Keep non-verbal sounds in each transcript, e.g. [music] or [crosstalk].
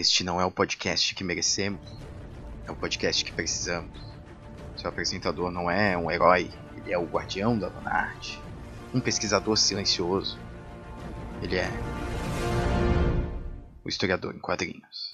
Este não é o podcast que merecemos, é o podcast que precisamos. Seu apresentador não é um herói, ele é o guardião da dona arte, um pesquisador silencioso. Ele é o historiador em quadrinhos.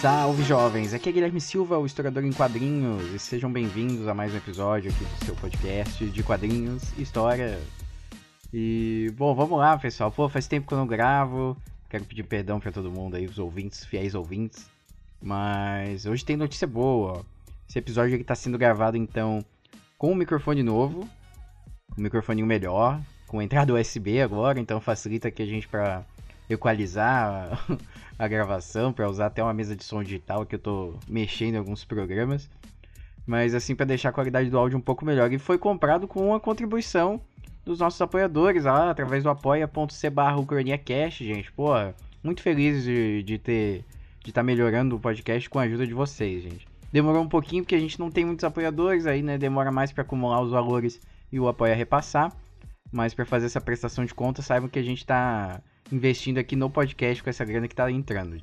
Salve jovens, aqui é Guilherme Silva, o historiador em quadrinhos, e sejam bem-vindos a mais um episódio aqui do seu podcast de quadrinhos e história. E, bom, vamos lá pessoal, pô, faz tempo que eu não gravo, quero pedir perdão pra todo mundo aí, os ouvintes, fiéis ouvintes, mas hoje tem notícia boa, ó. Esse episódio aqui tá sendo gravado então com um microfone novo, um microfone melhor, com entrada USB agora, então facilita aqui a gente pra equalizar a [laughs] gravação, para usar até uma mesa de som digital que eu tô mexendo em alguns programas. Mas assim, para deixar a qualidade do áudio um pouco melhor. E foi comprado com uma contribuição dos nossos apoiadores lá, através do apoia.c barra gente. Pô, muito feliz de, de ter de estar tá melhorando o podcast com a ajuda de vocês, gente. Demorou um pouquinho porque a gente não tem muitos apoiadores, aí né, demora mais para acumular os valores e o apoio a repassar. Mas para fazer essa prestação de conta, saibam que a gente está investindo aqui no podcast com essa grana que tá entrando.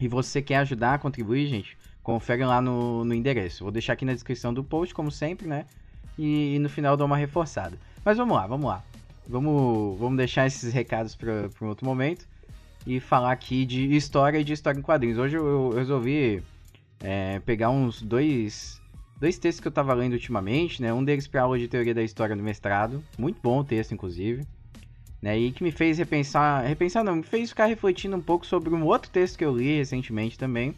E você quer ajudar a contribuir, gente? Confere lá no, no endereço. Vou deixar aqui na descrição do post, como sempre, né? E, e no final dou uma reforçada. Mas vamos lá, vamos lá. Vamos, vamos deixar esses recados para um outro momento e falar aqui de história e de história em quadrinhos. Hoje eu, eu resolvi é, pegar uns dois, dois textos que eu tava lendo ultimamente, né? Um deles para aula de teoria da história do mestrado. Muito bom o texto, inclusive né? E que me fez repensar, repensar não, me fez ficar refletindo um pouco sobre um outro texto que eu li recentemente também.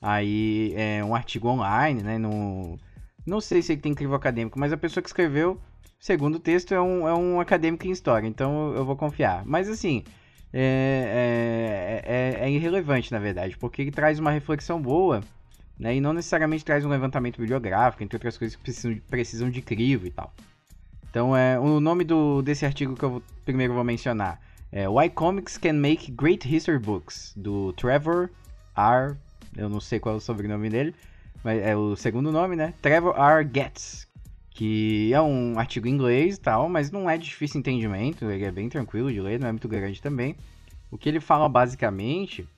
Aí é um artigo online, né? No, não sei se ele tem crivo acadêmico, mas a pessoa que escreveu, segundo o texto, é um, é um acadêmico em história, então eu vou confiar. Mas assim, é, é, é, é irrelevante na verdade, porque ele traz uma reflexão boa, né? E não necessariamente traz um levantamento bibliográfico, entre outras coisas que precisam, precisam de crivo e tal. Então, é, o nome do, desse artigo que eu vou, primeiro vou mencionar é Why Comics Can Make Great History Books, do Trevor R. Eu não sei qual é o sobrenome dele, mas é o segundo nome, né? Trevor R. Getz, que é um artigo em inglês e tal, mas não é de difícil entendimento, ele é bem tranquilo de ler, não é muito grande também. O que ele fala basicamente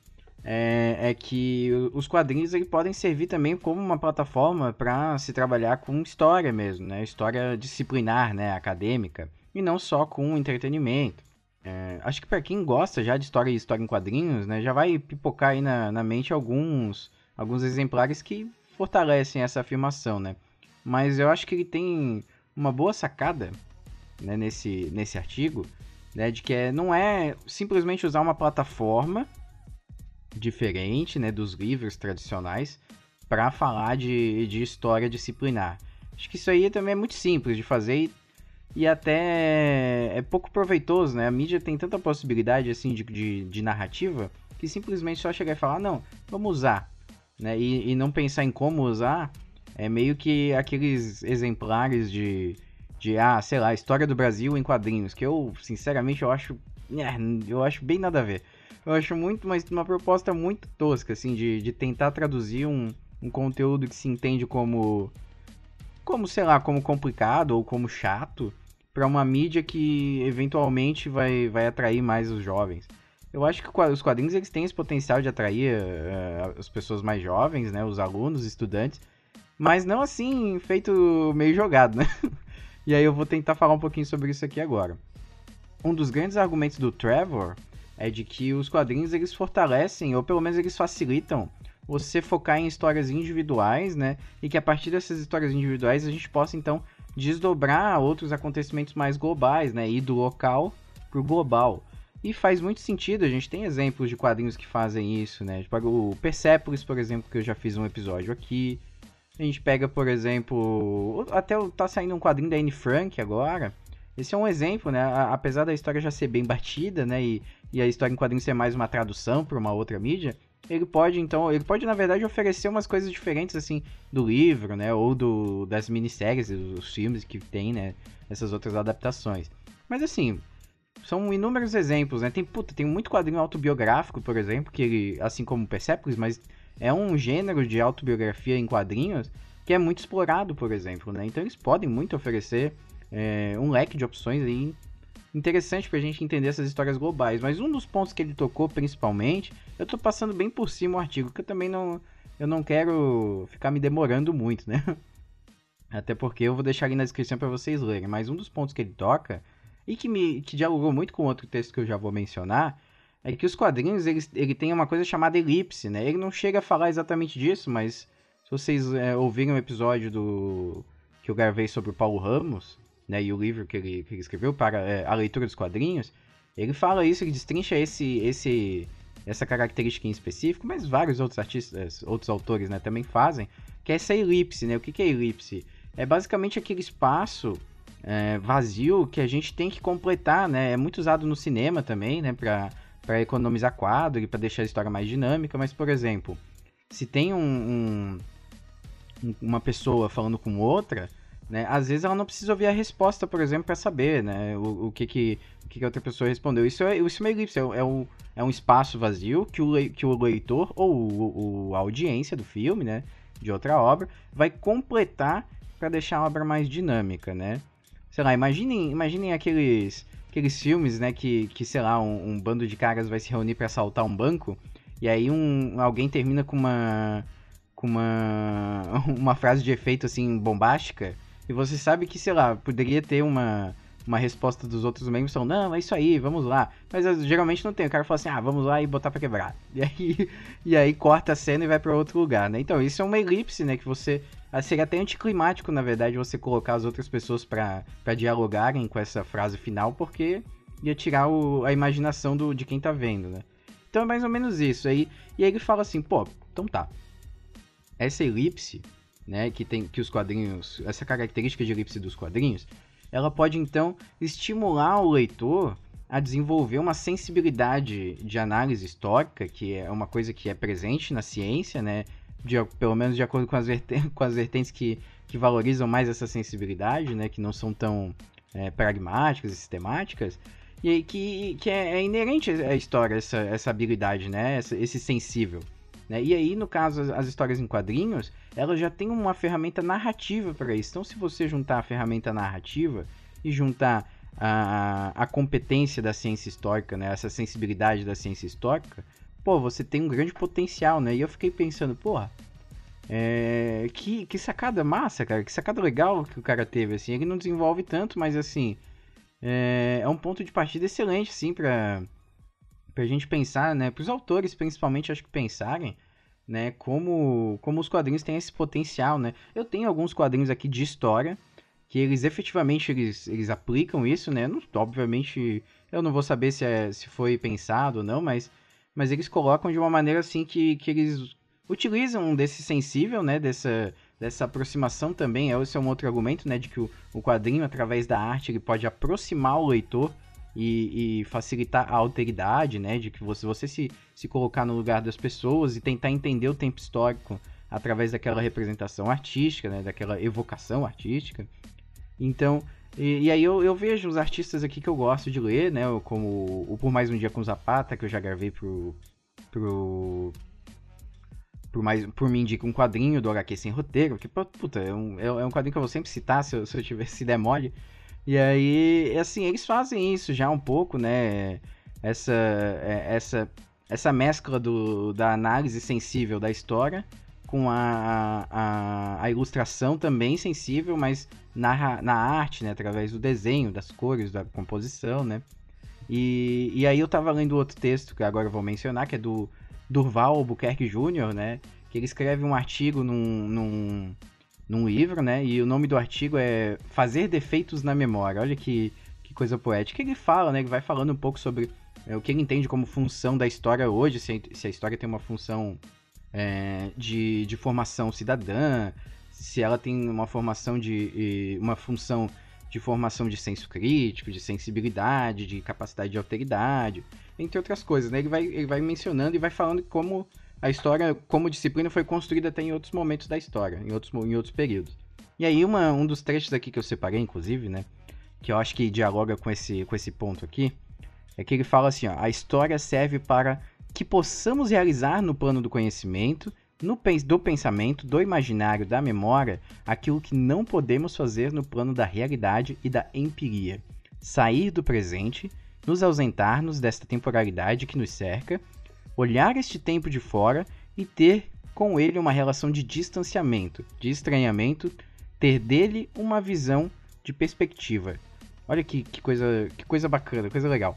é, é, que os quadrinhos ele podem servir também como uma plataforma para se trabalhar com história mesmo, né? História disciplinar, né? Acadêmica e não só com entretenimento. É, acho que para quem gosta já de história e história em quadrinhos, né, já vai pipocar aí na, na mente alguns, alguns exemplares que fortalecem essa afirmação, né? Mas eu acho que ele tem uma boa sacada né, nesse, nesse artigo, né, de que é, não é simplesmente usar uma plataforma diferente né, dos livros tradicionais para falar de, de história disciplinar. Acho que isso aí também é muito simples de fazer e, e até é pouco proveitoso, né? A mídia tem tanta possibilidade assim de, de, de narrativa que simplesmente só chegar e falar, não, vamos usar, né? E, e não pensar em como usar é meio que aqueles exemplares de, de, ah, sei lá, história do Brasil em quadrinhos, que eu, sinceramente, eu acho, é, eu acho bem nada a ver. Eu acho muito, mas uma proposta muito tosca, assim, de, de tentar traduzir um, um conteúdo que se entende como. Como, sei lá, como complicado ou como chato para uma mídia que eventualmente vai, vai atrair mais os jovens. Eu acho que os quadrinhos eles têm esse potencial de atrair uh, as pessoas mais jovens, né, os alunos, os estudantes, mas não assim feito meio jogado, né? [laughs] e aí eu vou tentar falar um pouquinho sobre isso aqui agora. Um dos grandes argumentos do Trevor é de que os quadrinhos eles fortalecem, ou pelo menos eles facilitam, você focar em histórias individuais, né? E que a partir dessas histórias individuais a gente possa então desdobrar outros acontecimentos mais globais, né? Ir do local pro global. E faz muito sentido, a gente tem exemplos de quadrinhos que fazem isso, né? Tipo, o Persepolis, por exemplo, que eu já fiz um episódio aqui. A gente pega, por exemplo, até tá saindo um quadrinho da Anne Frank agora. Esse é um exemplo, né? Apesar da história já ser bem batida, né? E e a história em quadrinhos ser mais uma tradução para uma outra mídia, ele pode então, ele pode na verdade oferecer umas coisas diferentes assim do livro, né, ou do das minisséries, dos filmes que tem, né, essas outras adaptações. Mas assim, são inúmeros exemplos, né? Tem, puta, tem muito quadrinho autobiográfico, por exemplo, que ele, assim como Persepolis, mas é um gênero de autobiografia em quadrinhos que é muito explorado, por exemplo, né? Então eles podem muito oferecer é, um leque de opções aí interessante pra gente entender essas histórias globais. Mas um dos pontos que ele tocou principalmente, eu tô passando bem por cima o artigo, que eu também não, eu não quero ficar me demorando muito, né? [laughs] Até porque eu vou deixar ali na descrição para vocês lerem. Mas um dos pontos que ele toca, e que me que dialogou muito com outro texto que eu já vou mencionar, é que os quadrinhos ele, ele tem uma coisa chamada elipse, né? Ele não chega a falar exatamente disso, mas se vocês é, ouvirem o episódio do que eu gravei sobre o Paulo Ramos, né, e o livro que ele, que ele escreveu para é, a leitura dos quadrinhos, ele fala isso, ele destrincha esse, esse, essa característica em específico, mas vários outros artistas, outros autores, né, também fazem, que é essa elipse, né? O que, que é elipse? É basicamente aquele espaço é, vazio que a gente tem que completar, né? É muito usado no cinema também, né? Para para economizar quadro e para deixar a história mais dinâmica, mas por exemplo, se tem um, um, uma pessoa falando com outra, né? Às vezes ela não precisa ouvir a resposta, por exemplo, para saber, né? O, o, que, que, o que, que a outra pessoa respondeu. Isso é, isso é uma elipse, é, é, um, é um espaço vazio que o, que o leitor ou o, o, a audiência do filme, né? De outra obra, vai completar para deixar a obra mais dinâmica, né? Sei lá, imaginem, imaginem aqueles, aqueles filmes, né? Que, que sei lá, um, um bando de caras vai se reunir para assaltar um banco e aí um, alguém termina com uma com uma, [laughs] uma frase de efeito assim bombástica e você sabe que, sei lá, poderia ter uma, uma resposta dos outros membros são, não, é isso aí, vamos lá. Mas geralmente não tem. O cara fala assim, ah, vamos lá e botar pra quebrar. [laughs] E aí, e aí corta a cena e vai para outro lugar, né? Então, isso é uma elipse, né? Que você. Ah, seria até anticlimático, na verdade, você colocar as outras pessoas para dialogarem com essa frase final, porque ia tirar o, a imaginação do, de quem tá vendo, né? Então é mais ou menos isso. Aí, e aí ele fala assim, pô, então tá. Essa elipse né, que tem que os quadrinhos, essa característica de elipse dos quadrinhos, ela pode então estimular o leitor a desenvolver uma sensibilidade de análise histórica, que é uma coisa que é presente na ciência, né, de, pelo menos de acordo com as, vertentes, [laughs] com as vertentes que, que valorizam mais essa sensibilidade, né, que não são tão é, pragmáticas e sistemáticas, e que, que é, é, inerente à história essa, essa habilidade, né, esse sensível. Né? E aí, no caso, as, as histórias em quadrinhos, elas já têm uma ferramenta narrativa para isso. Então, se você juntar a ferramenta narrativa e juntar a, a competência da ciência histórica, né? essa sensibilidade da ciência histórica, pô, você tem um grande potencial, né? E eu fiquei pensando, porra, é, que, que sacada massa, cara, que sacada legal que o cara teve, assim. Ele não desenvolve tanto, mas assim, é, é um ponto de partida excelente, assim, pra, pra gente pensar, né? Pros autores, principalmente, acho que pensarem, né? Como, como os quadrinhos têm esse potencial, né? Eu tenho alguns quadrinhos aqui de história que eles efetivamente eles, eles aplicam isso, né? Não, obviamente, eu não vou saber se, é, se foi pensado ou não, mas, mas eles colocam de uma maneira assim que, que eles utilizam desse sensível, né? Dessa, dessa aproximação também. Esse é um outro argumento, né? De que o, o quadrinho, através da arte, ele pode aproximar o leitor e, e, facilitar a alteridade, né? De que você, você se, se colocar no lugar das pessoas e tentar entender o tempo histórico através daquela representação artística, né? Daquela evocação artística. Então, e, e, aí eu, eu, vejo os artistas aqui que eu gosto de ler, né? Como o Por Mais Um Dia com Zapata, que eu já gravei pro... pro por, mais, por me indica um quadrinho do HQ Sem Roteiro, que, puta, é um, é, é um quadrinho que eu vou sempre citar se eu, se eu tivesse se der mole. E aí, assim, eles fazem isso já um pouco, né? Essa, é, essa, essa mescla do, da análise sensível da história com a, a, a ilustração também sensível, mas na, na arte, né? Através do desenho, das cores, da composição, né? E, e aí eu tava lendo outro texto que agora eu vou mencionar, que é do Durval Albuquerque Jr., né? Que ele escreve um artigo num, num num livro, né? E o nome do artigo é Fazer Defeitos na Memória. Olha que, que coisa poética. Ele fala, né? Ele vai falando um pouco sobre é, o que ele entende como função da história hoje, se a, se a história tem uma função é, de, de formação cidadã, se ela tem uma formação de. uma função de formação de senso crítico, de sensibilidade, de capacidade de alteridade, entre outras coisas, né? Ele vai, ele vai mencionando e vai falando como a história, como disciplina, foi construída até em outros momentos da história, em outros, em outros períodos. E aí, uma, um dos trechos aqui que eu separei, inclusive, né? Que eu acho que dialoga com esse, com esse ponto aqui, é que ele fala assim, ó, a história serve para que possamos realizar no plano do conhecimento, no, do pensamento, do imaginário, da memória, aquilo que não podemos fazer no plano da realidade e da empiria. Sair do presente, nos ausentar-nos desta temporalidade que nos cerca, olhar este tempo de fora e ter com ele uma relação de distanciamento, de estranhamento, ter dele uma visão de perspectiva. Olha que, que, coisa, que coisa bacana, coisa legal.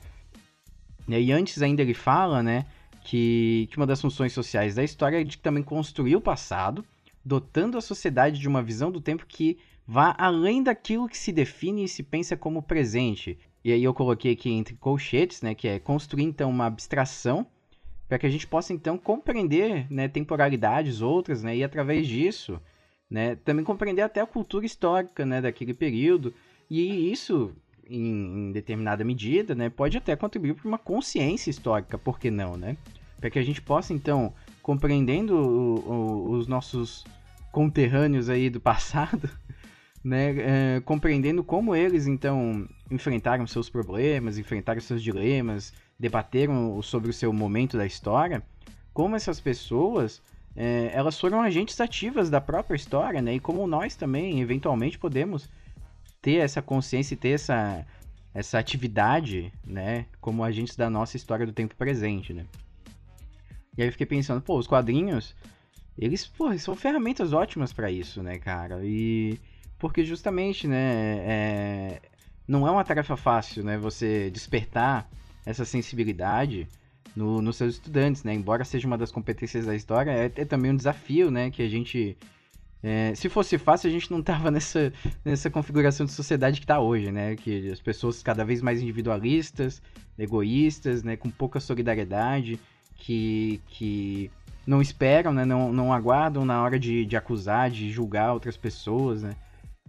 E antes ainda ele fala, né, que, que uma das funções sociais da história é de também construir o passado, dotando a sociedade de uma visão do tempo que vá além daquilo que se define e se pensa como presente. E aí eu coloquei aqui entre colchetes, né, que é construir então uma abstração para que a gente possa então compreender né, temporalidades outras, né, e através disso, né, também compreender até a cultura histórica né, daquele período, e isso, em, em determinada medida, né, pode até contribuir para uma consciência histórica, por que não, né? Para que a gente possa então, compreendendo o, o, os nossos conterrâneos aí do [laughs] passado, né, é, compreendendo como eles então enfrentaram seus problemas, enfrentaram seus dilemas, debateram sobre o seu momento da história, como essas pessoas é, elas foram agentes ativas da própria história, né? E como nós também, eventualmente, podemos ter essa consciência e ter essa, essa atividade, né? Como agentes da nossa história do tempo presente, né? E aí eu fiquei pensando, pô, os quadrinhos, eles, pô, são ferramentas ótimas para isso, né, cara? E porque justamente, né, é, não é uma tarefa fácil, né? Você despertar essa sensibilidade no, nos seus estudantes, né? Embora seja uma das competências da história, é, é também um desafio, né? Que a gente. É, se fosse fácil, a gente não tava [laughs] nessa, nessa configuração de sociedade que está hoje, né? Que as pessoas cada vez mais individualistas, egoístas, né? Com pouca solidariedade, que, que não esperam, né? Não, não aguardam na hora de, de acusar, de julgar outras pessoas, né?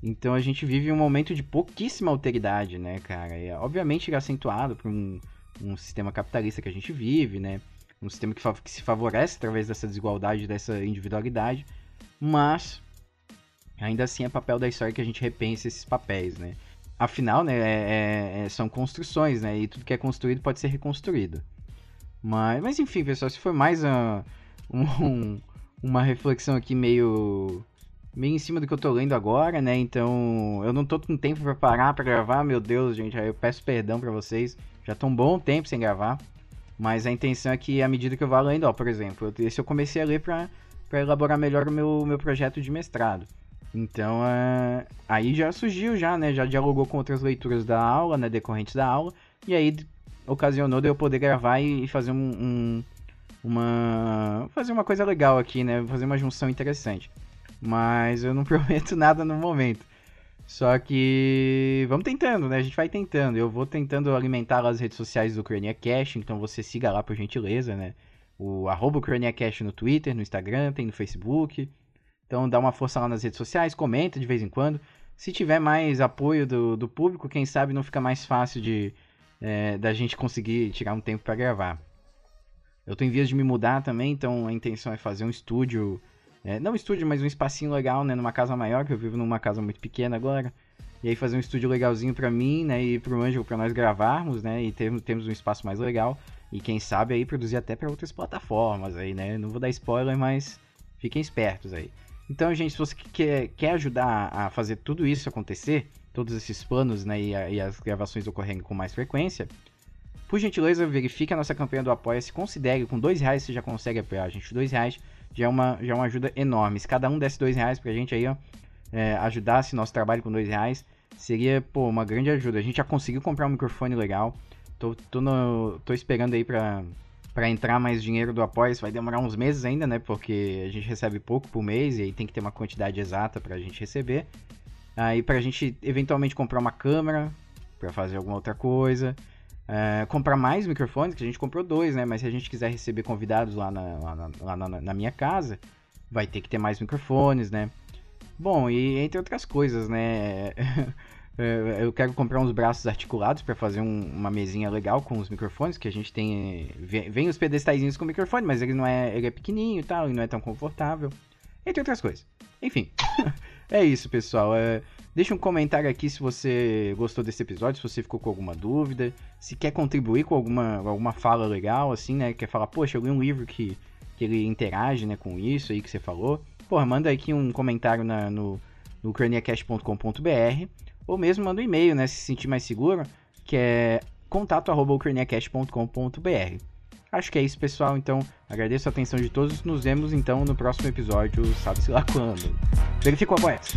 Então a gente vive um momento de pouquíssima alteridade, né, cara? E, obviamente é acentuado por um, um sistema capitalista que a gente vive, né? Um sistema que, que se favorece através dessa desigualdade, dessa individualidade, mas ainda assim é papel da história que a gente repense esses papéis, né? Afinal, né, é, é, é são construções, né? E tudo que é construído pode ser reconstruído. Mas, mas enfim, pessoal, se foi mais uma, [laughs] um, uma reflexão aqui meio meio em cima do que eu tô lendo agora, né? Então, eu não tô com tempo para parar para gravar, meu Deus, gente, aí eu peço perdão para vocês. Já tô um bom tempo sem gravar, mas a intenção é que à medida que eu vá lendo, ó, por exemplo, esse eu comecei a ler para para elaborar melhor o meu, meu projeto de mestrado. Então, é, aí já surgiu já, né? Já dialogou com outras leituras da aula, né, decorrentes da aula, e aí ocasionou de eu poder gravar e, e fazer um, um uma fazer uma coisa legal aqui, né? Fazer uma junção interessante. Mas eu não [laughs] prometo nada no momento. Só que vamos tentando, né? A gente vai tentando. Eu vou tentando alimentar as redes sociais do Crania Cash, então você siga lá por gentileza, né? O arroba Cash no Twitter, no Instagram, tem no Facebook. Então dá uma força lá nas redes sociais, comenta de vez em quando. Se tiver mais apoio do, do público, quem sabe não fica mais fácil de é, da gente conseguir tirar um tempo para gravar. Eu tô em vias de me mudar também, então a intenção é fazer um estúdio é, não um estúdio, mas um espacinho legal, né? Numa casa maior, que eu vivo numa casa muito pequena agora. E aí fazer um estúdio legalzinho para mim, né? E pro Ângelo para nós gravarmos, né? E termos, temos um espaço mais legal. E quem sabe aí produzir até para outras plataformas aí, né? Não vou dar spoiler, mas fiquem espertos aí. Então, gente, se você quer, quer ajudar a fazer tudo isso acontecer, todos esses planos, né? E, a, e as gravações ocorrendo com mais frequência, por gentileza, verifique a nossa campanha do Apoia-se. Considere, com dois reais você já consegue apoiar a gente. Dois reais já é uma, já é uma ajuda enorme. Se cada um desse dois reais pra gente aí, ó, é, ajudasse nosso trabalho com dois reais, seria, pô, uma grande ajuda. A gente já conseguiu comprar um microfone legal. Tô, tô, no, tô esperando aí pra, pra entrar mais dinheiro do apoio. Vai demorar uns meses ainda, né? Porque a gente recebe pouco por mês e aí tem que ter uma quantidade exata pra gente receber. Aí pra gente eventualmente comprar uma câmera pra fazer alguma outra coisa. É, comprar mais microfones, que a gente comprou dois, né? Mas se a gente quiser receber convidados lá na, lá na, lá na, na minha casa, vai ter que ter mais microfones, né? Bom, e entre outras coisas, né? [laughs] É, eu quero comprar uns braços articulados para fazer um, uma mesinha legal com os microfones, que a gente tem. Vem, vem os pedestais com microfone, mas ele não é. Ele é pequenininho e tal, e não é tão confortável. Entre outras coisas. Enfim. [laughs] é isso, pessoal. É, Deixa um comentário aqui se você gostou desse episódio, se você ficou com alguma dúvida, se quer contribuir com alguma, alguma fala legal, assim, né? Quer falar, poxa, eu li um livro que, que ele interage né, com isso aí que você falou. Porra, manda aqui um comentário na, no, no craniacast.com.br ou mesmo manda um e-mail, né? Se sentir mais seguro, que é contato.craniacast.com.br. Acho que é isso, pessoal. Então, agradeço a atenção de todos. Nos vemos então no próximo episódio, sabe-se lá quando. Verifico a boias.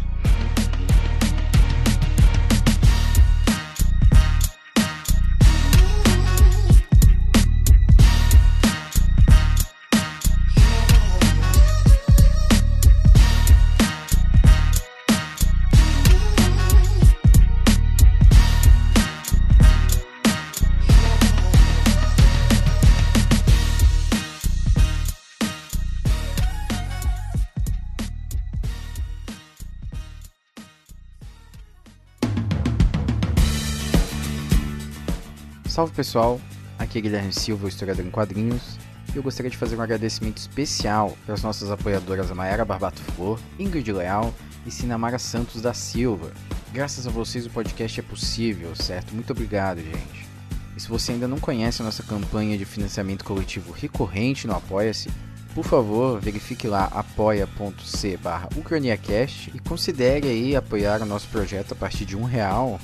Salve pessoal, aqui é Guilherme Silva, historiador em quadrinhos, e eu gostaria de fazer um agradecimento especial para as nossas apoiadoras Mayara Barbato Flor, Ingrid Leal e Sinamara Santos da Silva. Graças a vocês o podcast é possível, certo? Muito obrigado, gente. E se você ainda não conhece a nossa campanha de financiamento coletivo recorrente no Apoia-se, por favor, verifique lá apoia.c barra e considere aí apoiar o nosso projeto a partir de um real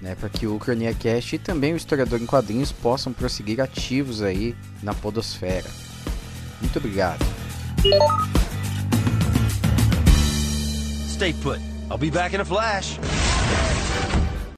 né, para que o CroniaCast e também o Historiador em Quadrinhos possam prosseguir ativos aí na podosfera. Muito obrigado. Stay put. I'll be back in a flash.